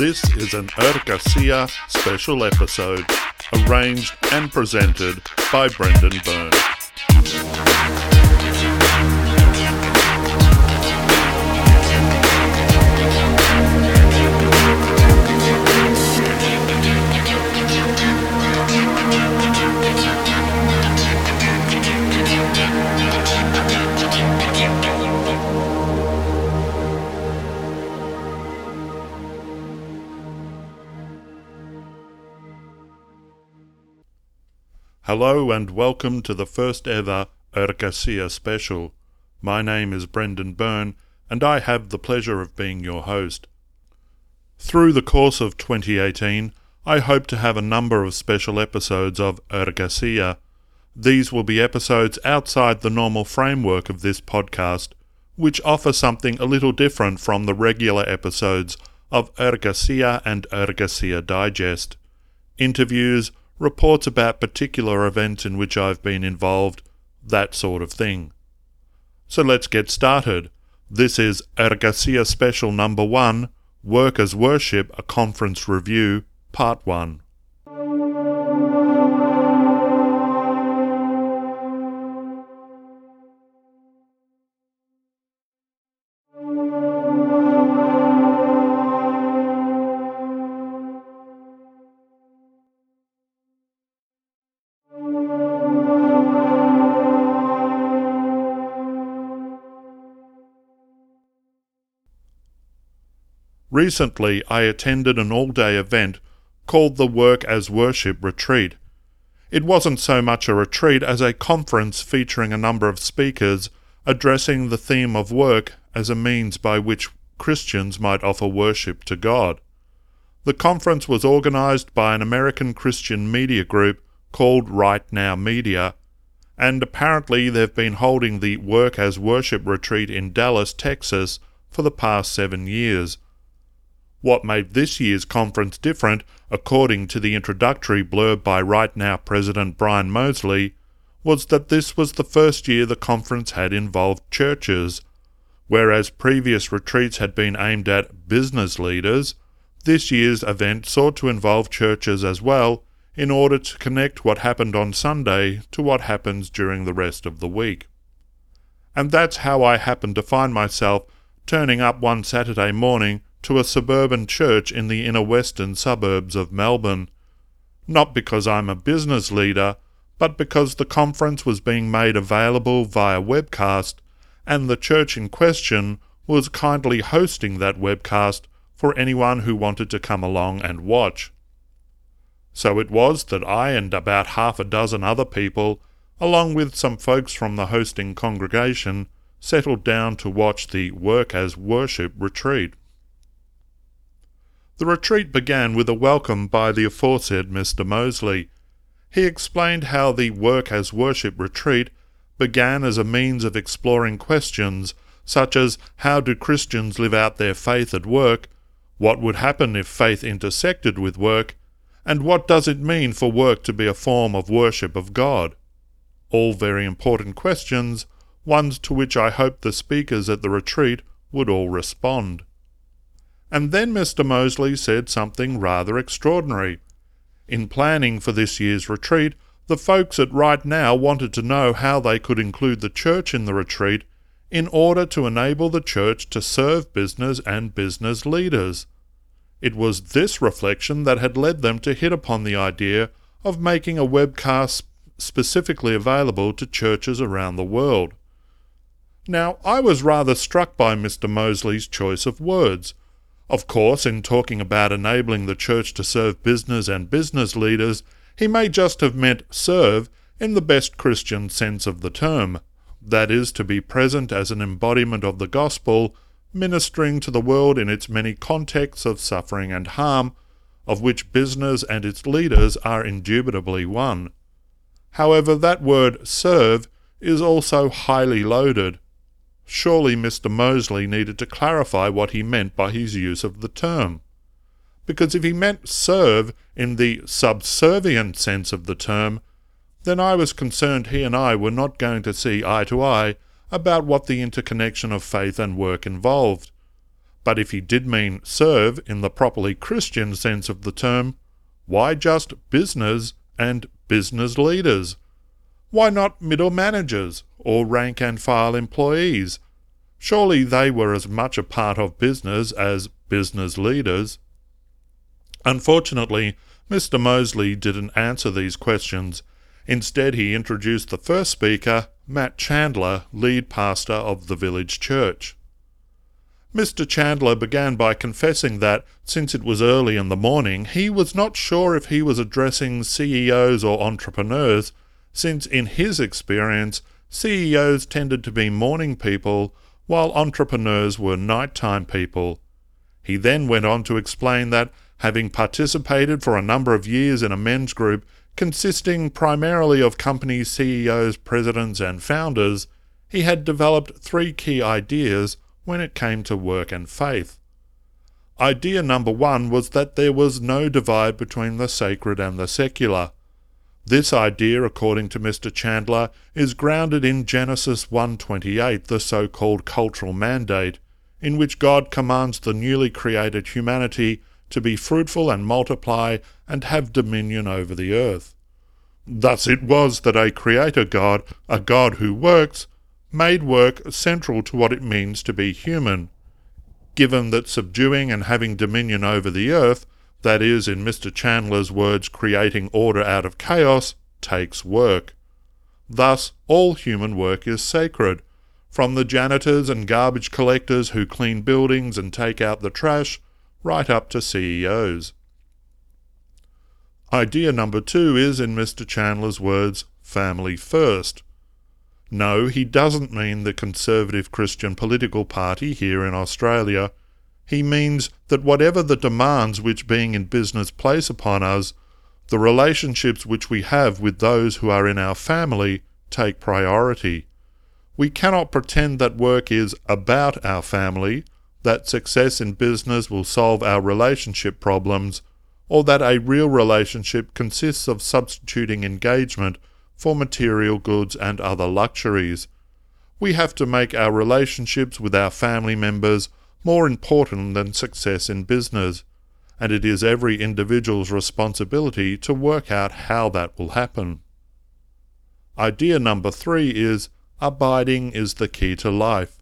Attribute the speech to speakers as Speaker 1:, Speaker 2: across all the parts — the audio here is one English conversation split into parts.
Speaker 1: This is an Ergasia special episode, arranged and presented by Brendan Byrne. Hello and welcome to the first ever Ergasia special. My name is Brendan Byrne and I have the pleasure of being your host. Through the course of 2018, I hope to have a number of special episodes of Ergasia. These will be episodes outside the normal framework of this podcast, which offer something a little different from the regular episodes of Ergasia and Ergasia Digest. Interviews, reports about particular events in which I've been involved, that sort of thing. So let's get started. This is Ergasia Special Number 1 Work as Worship, a Conference Review, Part 1. Recently, I attended an all day event called the Work as Worship Retreat. It wasn't so much a retreat as a conference featuring a number of speakers addressing the theme of work as a means by which Christians might offer worship to God. The conference was organized by an American Christian media group called Right Now Media, and apparently they've been holding the Work as Worship retreat in Dallas, Texas for the past seven years. What made this year's conference different, according to the introductory blurb by Right Now President Brian Mosley, was that this was the first year the conference had involved churches. Whereas previous retreats had been aimed at business leaders, this year's event sought to involve churches as well in order to connect what happened on Sunday to what happens during the rest of the week. And that's how I happened to find myself turning up one Saturday morning to a suburban church in the inner western suburbs of Melbourne. Not because I'm a business leader, but because the conference was being made available via webcast, and the church in question was kindly hosting that webcast for anyone who wanted to come along and watch. So it was that I and about half a dozen other people, along with some folks from the hosting congregation, settled down to watch the Work as Worship retreat. The retreat began with a welcome by the aforesaid Mr. Mosley. He explained how the Work as Worship retreat began as a means of exploring questions such as how do Christians live out their faith at work, what would happen if faith intersected with work, and what does it mean for work to be a form of worship of God? All very important questions, ones to which I hoped the speakers at the retreat would all respond. And then Mr. Mosley said something rather extraordinary. In planning for this year's retreat, the folks at Right Now wanted to know how they could include the church in the retreat in order to enable the church to serve business and business leaders. It was this reflection that had led them to hit upon the idea of making a webcast specifically available to churches around the world. Now, I was rather struck by Mr. Mosley's choice of words. Of course, in talking about enabling the church to serve business and business leaders, he may just have meant serve in the best Christian sense of the term, that is, to be present as an embodiment of the gospel, ministering to the world in its many contexts of suffering and harm, of which business and its leaders are indubitably one. However, that word serve is also highly loaded. Surely Mr. Mosley needed to clarify what he meant by his use of the term. Because if he meant serve in the subservient sense of the term, then I was concerned he and I were not going to see eye to eye about what the interconnection of faith and work involved. But if he did mean serve in the properly Christian sense of the term, why just business and business leaders? Why not middle managers or rank and file employees? Surely they were as much a part of business as business leaders. Unfortunately, Mr. Mosley didn't answer these questions. Instead, he introduced the first speaker, Matt Chandler, lead pastor of the village church. Mr. Chandler began by confessing that, since it was early in the morning, he was not sure if he was addressing CEOs or entrepreneurs, since in his experience, CEOs tended to be morning people while entrepreneurs were nighttime people. He then went on to explain that, having participated for a number of years in a men's group consisting primarily of company CEOs, presidents, and founders, he had developed three key ideas when it came to work and faith. Idea number one was that there was no divide between the sacred and the secular. This idea, according to Mr. Chandler, is grounded in Genesis 1:28, the so-called cultural mandate, in which God commands the newly created humanity to be fruitful and multiply and have dominion over the earth. Thus it was that a creator God, a God who works, made work central to what it means to be human. Given that subduing and having dominion over the earth that is, in Mr. Chandler's words, creating order out of chaos, takes work. Thus, all human work is sacred, from the janitors and garbage collectors who clean buildings and take out the trash, right up to CEOs. Idea number two is, in Mr. Chandler's words, family first. No, he doesn't mean the Conservative Christian political party here in Australia he means that whatever the demands which being in business place upon us, the relationships which we have with those who are in our family take priority. We cannot pretend that work is about our family, that success in business will solve our relationship problems, or that a real relationship consists of substituting engagement for material goods and other luxuries. We have to make our relationships with our family members more important than success in business, and it is every individual's responsibility to work out how that will happen. Idea number three is abiding is the key to life.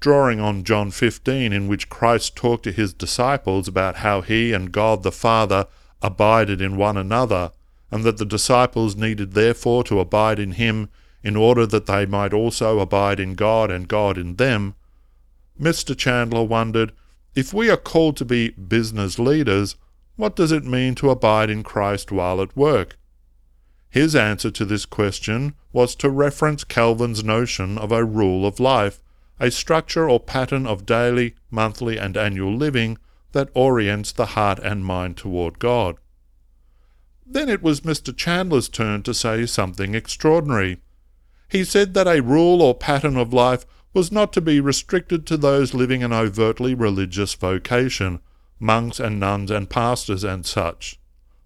Speaker 1: Drawing on John 15, in which Christ talked to his disciples about how he and God the Father abided in one another, and that the disciples needed therefore to abide in him in order that they might also abide in God and God in them, Mr. Chandler wondered if we are called to be business leaders, what does it mean to abide in Christ while at work? His answer to this question was to reference Calvin's notion of a rule of life, a structure or pattern of daily, monthly, and annual living that orients the heart and mind toward God. Then it was Mr. Chandler's turn to say something extraordinary. He said that a rule or pattern of life was not to be restricted to those living an overtly religious vocation, monks and nuns and pastors and such,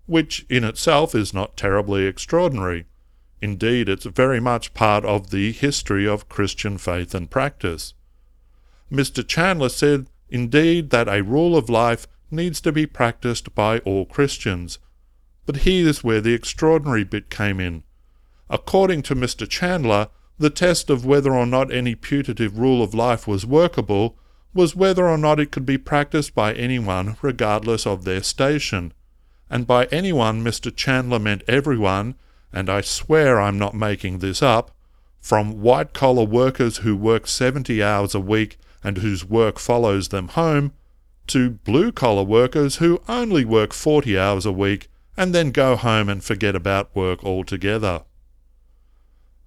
Speaker 1: which in itself is not terribly extraordinary. Indeed, it's very much part of the history of Christian faith and practice. Mr. Chandler said, indeed, that a rule of life needs to be practiced by all Christians. But here's where the extraordinary bit came in. According to Mr. Chandler, the test of whether or not any putative rule of life was workable was whether or not it could be practiced by anyone regardless of their station. And by anyone Mr. Chandler meant everyone, and I swear I'm not making this up, from white collar workers who work 70 hours a week and whose work follows them home, to blue collar workers who only work 40 hours a week and then go home and forget about work altogether.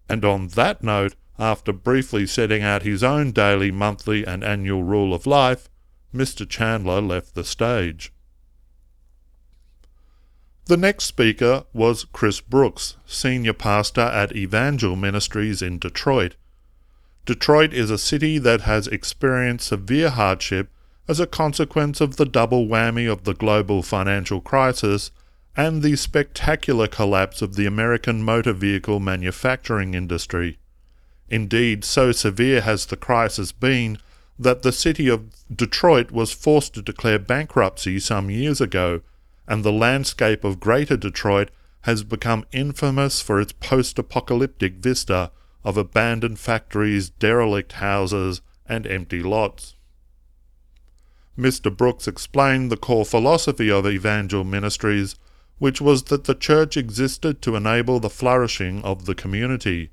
Speaker 1: And on that note, after briefly setting out his own daily, monthly, and annual rule of life, Mr. Chandler left the stage. The next speaker was Chris Brooks, senior pastor at Evangel Ministries in Detroit. Detroit is a city that has experienced severe hardship as a consequence of the double whammy of the global financial crisis and the spectacular collapse of the American motor vehicle manufacturing industry. Indeed, so severe has the crisis been that the city of Detroit was forced to declare bankruptcy some years ago, and the landscape of Greater Detroit has become infamous for its post apocalyptic vista of abandoned factories, derelict houses, and empty lots. Mr. Brooks explained the core philosophy of Evangel Ministries, which was that the church existed to enable the flourishing of the community.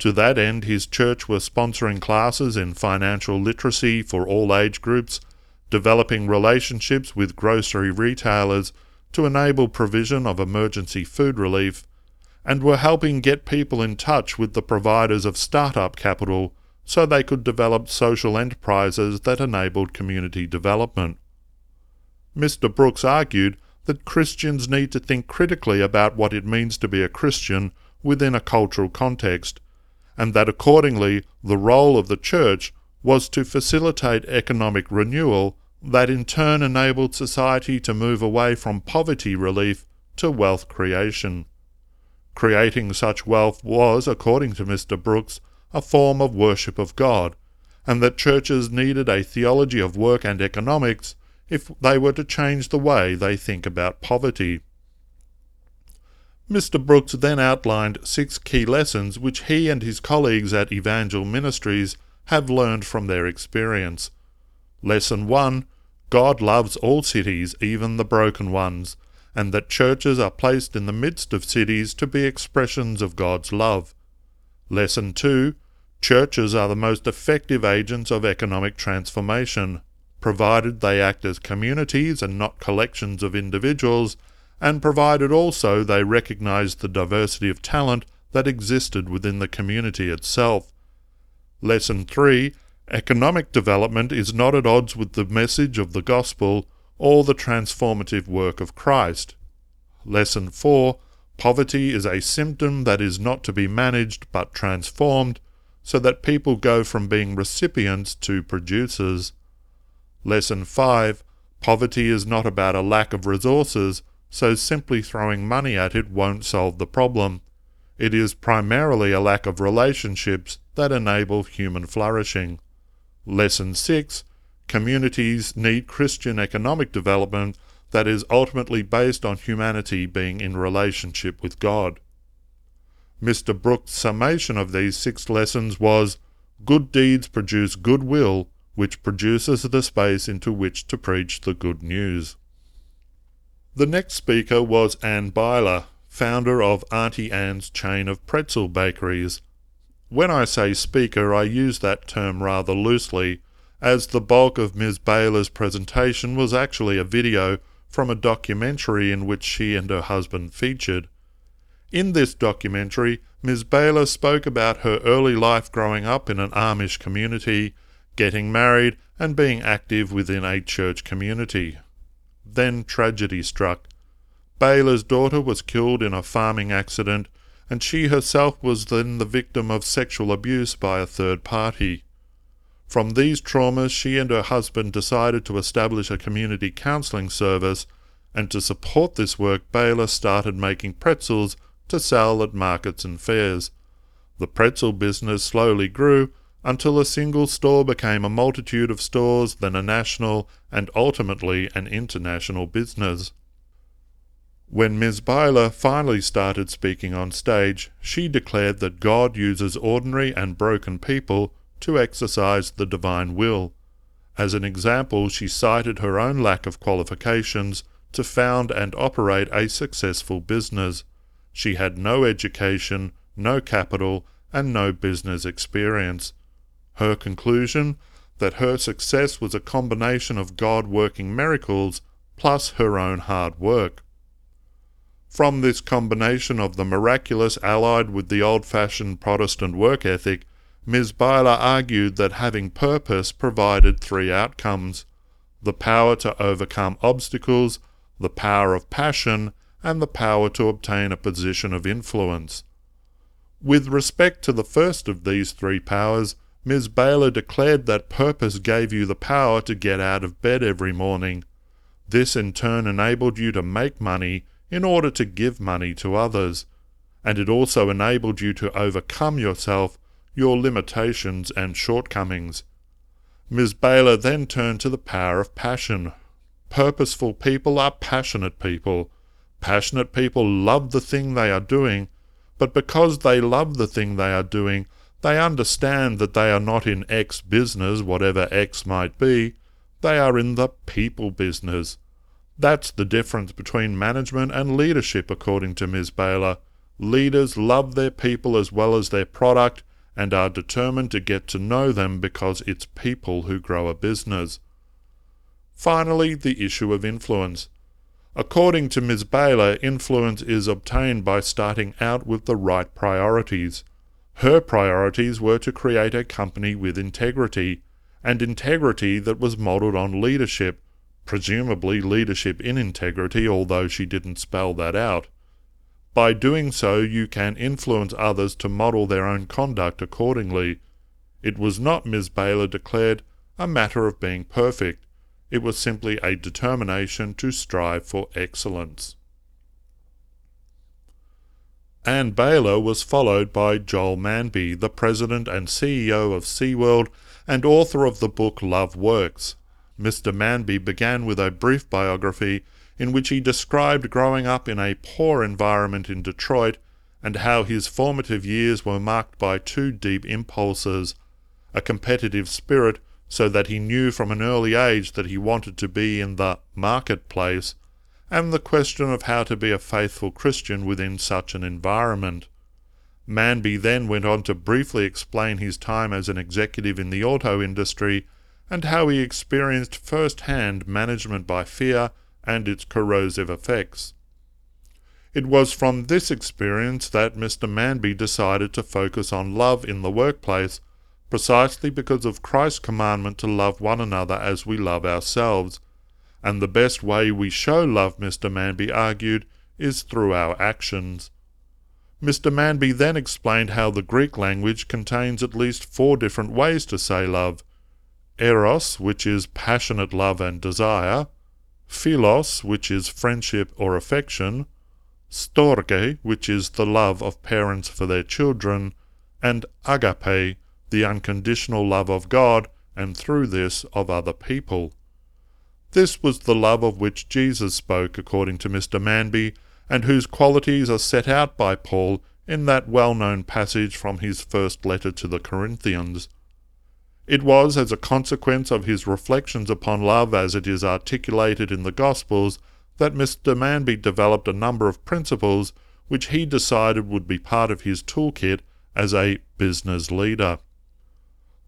Speaker 1: To that end, his church was sponsoring classes in financial literacy for all age groups, developing relationships with grocery retailers to enable provision of emergency food relief, and were helping get people in touch with the providers of startup capital so they could develop social enterprises that enabled community development. Mr. Brooks argued that Christians need to think critically about what it means to be a Christian within a cultural context, and that accordingly the role of the church was to facilitate economic renewal that in turn enabled society to move away from poverty relief to wealth creation. Creating such wealth was, according to Mr. Brooks, a form of worship of God, and that churches needed a theology of work and economics if they were to change the way they think about poverty. Mr. Brooks then outlined six key lessons which he and his colleagues at Evangel Ministries have learned from their experience. Lesson 1 God loves all cities, even the broken ones, and that churches are placed in the midst of cities to be expressions of God's love. Lesson 2 Churches are the most effective agents of economic transformation, provided they act as communities and not collections of individuals, and provided also they recognize the diversity of talent that existed within the community itself. Lesson 3 Economic development is not at odds with the message of the gospel or the transformative work of Christ. Lesson 4 Poverty is a symptom that is not to be managed but transformed, so that people go from being recipients to producers. Lesson 5 Poverty is not about a lack of resources, so simply throwing money at it won't solve the problem. It is primarily a lack of relationships that enable human flourishing. Lesson 6 Communities need Christian economic development that is ultimately based on humanity being in relationship with God. Mr. Brooks' summation of these six lessons was Good deeds produce goodwill, which produces the space into which to preach the good news. The next speaker was Anne Beiler, founder of Auntie Anne's chain of pretzel bakeries. When I say speaker, I use that term rather loosely, as the bulk of Ms. Baylor's presentation was actually a video from a documentary in which she and her husband featured. In this documentary, Ms. Baylor spoke about her early life growing up in an Amish community, getting married, and being active within a church community. Then tragedy struck. Baylor's daughter was killed in a farming accident, and she herself was then the victim of sexual abuse by a third party. From these traumas, she and her husband decided to establish a community counseling service, and to support this work, Baylor started making pretzels to sell at markets and fairs. The pretzel business slowly grew until a single store became a multitude of stores, then a national, and ultimately an international business. When Ms. Beiler finally started speaking on stage, she declared that God uses ordinary and broken people to exercise the divine will. As an example, she cited her own lack of qualifications to found and operate a successful business. She had no education, no capital, and no business experience. Her conclusion that her success was a combination of God working miracles plus her own hard work. From this combination of the miraculous allied with the old fashioned Protestant work ethic, Ms. Beiler argued that having purpose provided three outcomes the power to overcome obstacles, the power of passion, and the power to obtain a position of influence. With respect to the first of these three powers, Ms. Baylor declared that purpose gave you the power to get out of bed every morning. This in turn enabled you to make money in order to give money to others, and it also enabled you to overcome yourself, your limitations and shortcomings. Ms. Baylor then turned to the power of passion. Purposeful people are passionate people. Passionate people love the thing they are doing, but because they love the thing they are doing, they understand that they are not in X business, whatever X might be, they are in the people business. That's the difference between management and leadership, according to Ms. Baylor. Leaders love their people as well as their product and are determined to get to know them because it's people who grow a business. Finally, the issue of influence. According to Ms. Baylor, influence is obtained by starting out with the right priorities. Her priorities were to create a company with integrity, and integrity that was modelled on leadership, presumably leadership in integrity, although she didn't spell that out. By doing so, you can influence others to model their own conduct accordingly. It was not, Ms. Baylor declared, a matter of being perfect. It was simply a determination to strive for excellence. Anne Baylor was followed by Joel Manby, the president and CEO of SeaWorld and author of the book Love Works. Mr. Manby began with a brief biography in which he described growing up in a poor environment in Detroit and how his formative years were marked by two deep impulses a competitive spirit, so that he knew from an early age that he wanted to be in the marketplace, and the question of how to be a faithful Christian within such an environment. Manby then went on to briefly explain his time as an executive in the auto industry and how he experienced first hand management by fear and its corrosive effects. It was from this experience that Mr. Manby decided to focus on love in the workplace, precisely because of Christ's commandment to love one another as we love ourselves. And the best way we show love, Mr. Manby argued, is through our actions. Mr. Manby then explained how the Greek language contains at least four different ways to say love eros, which is passionate love and desire, philos, which is friendship or affection, storge, which is the love of parents for their children, and agape, the unconditional love of God, and through this of other people. This was the love of which Jesus spoke, according to Mr. Manby, and whose qualities are set out by Paul in that well known passage from his first letter to the Corinthians. It was as a consequence of his reflections upon love as it is articulated in the Gospels that Mr. Manby developed a number of principles which he decided would be part of his toolkit as a business leader.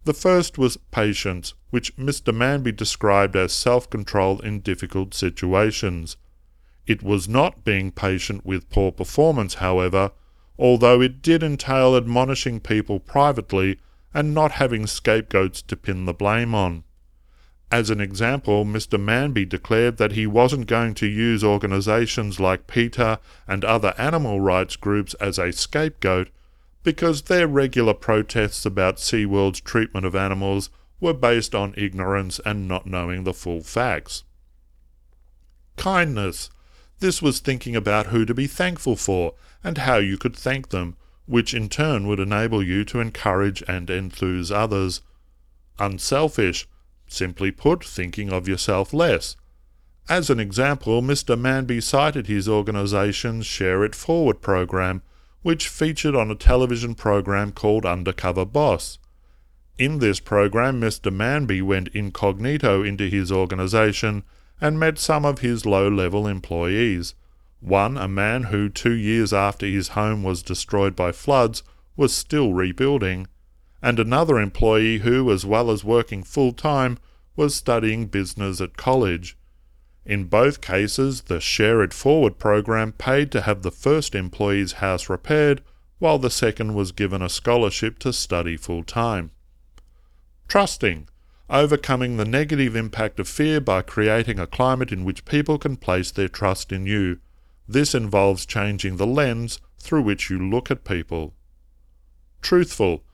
Speaker 1: The first was patience, which Mr. Manby described as self control in difficult situations. It was not being patient with poor performance, however, although it did entail admonishing people privately and not having scapegoats to pin the blame on. As an example, Mr. Manby declared that he wasn't going to use organisations like PETA and other animal rights groups as a scapegoat because their regular protests about SeaWorld's treatment of animals were based on ignorance and not knowing the full facts. Kindness. This was thinking about who to be thankful for and how you could thank them, which in turn would enable you to encourage and enthuse others. Unselfish, simply put, thinking of yourself less. As an example, Mr. Manby cited his organization's Share It Forward program, which featured on a television program called Undercover Boss. In this program, Mr. Manby went incognito into his organization and met some of his low level employees. One, a man who, two years after his home was destroyed by floods, was still rebuilding, and another employee who, as well as working full time, was studying business at college. In both cases, the Share It Forward program paid to have the first employee's house repaired, while the second was given a scholarship to study full time. Trusting overcoming the negative impact of fear by creating a climate in which people can place their trust in you. This involves changing the lens through which you look at people. Truthful.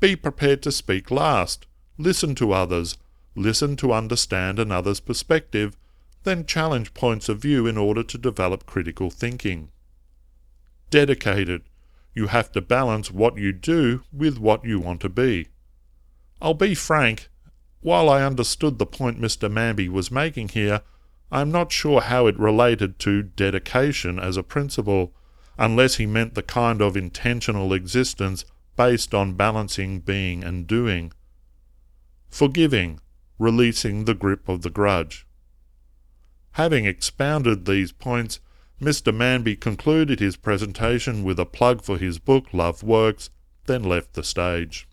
Speaker 1: Be prepared to speak last. Listen to others. Listen to understand another's perspective. Then challenge points of view in order to develop critical thinking. Dedicated. You have to balance what you do with what you want to be. I'll be frank, while I understood the point Mr. Manby was making here, I am not sure how it related to dedication as a principle, unless he meant the kind of intentional existence based on balancing being and doing. Forgiving, releasing the grip of the grudge. Having expounded these points, Mr. Manby concluded his presentation with a plug for his book Love Works, then left the stage.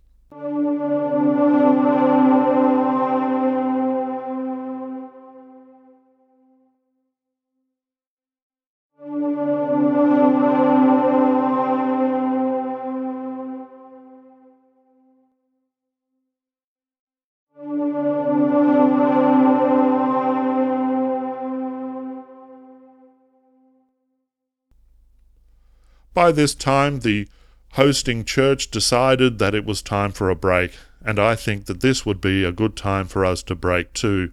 Speaker 1: By this time, the hosting church decided that it was time for a break, and I think that this would be a good time for us to break too.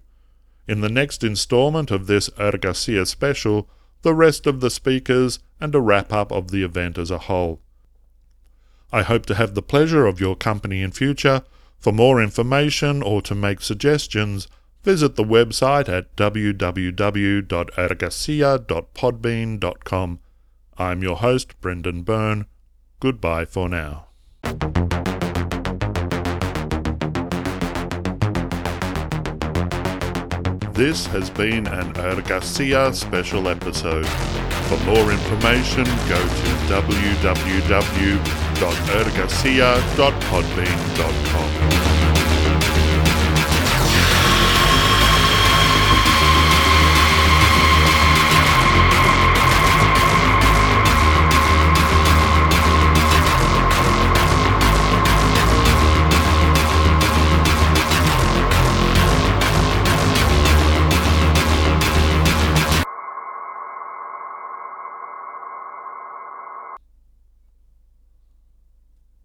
Speaker 1: In the next instalment of this Ergasia special, the rest of the speakers and a wrap up of the event as a whole. I hope to have the pleasure of your company in future. For more information or to make suggestions, visit the website at www.ergasia.podbean.com. I'm your host, Brendan Byrne. Goodbye for now. This has been an Ergasia special episode. For more information, go to www.ergasia.podbean.com.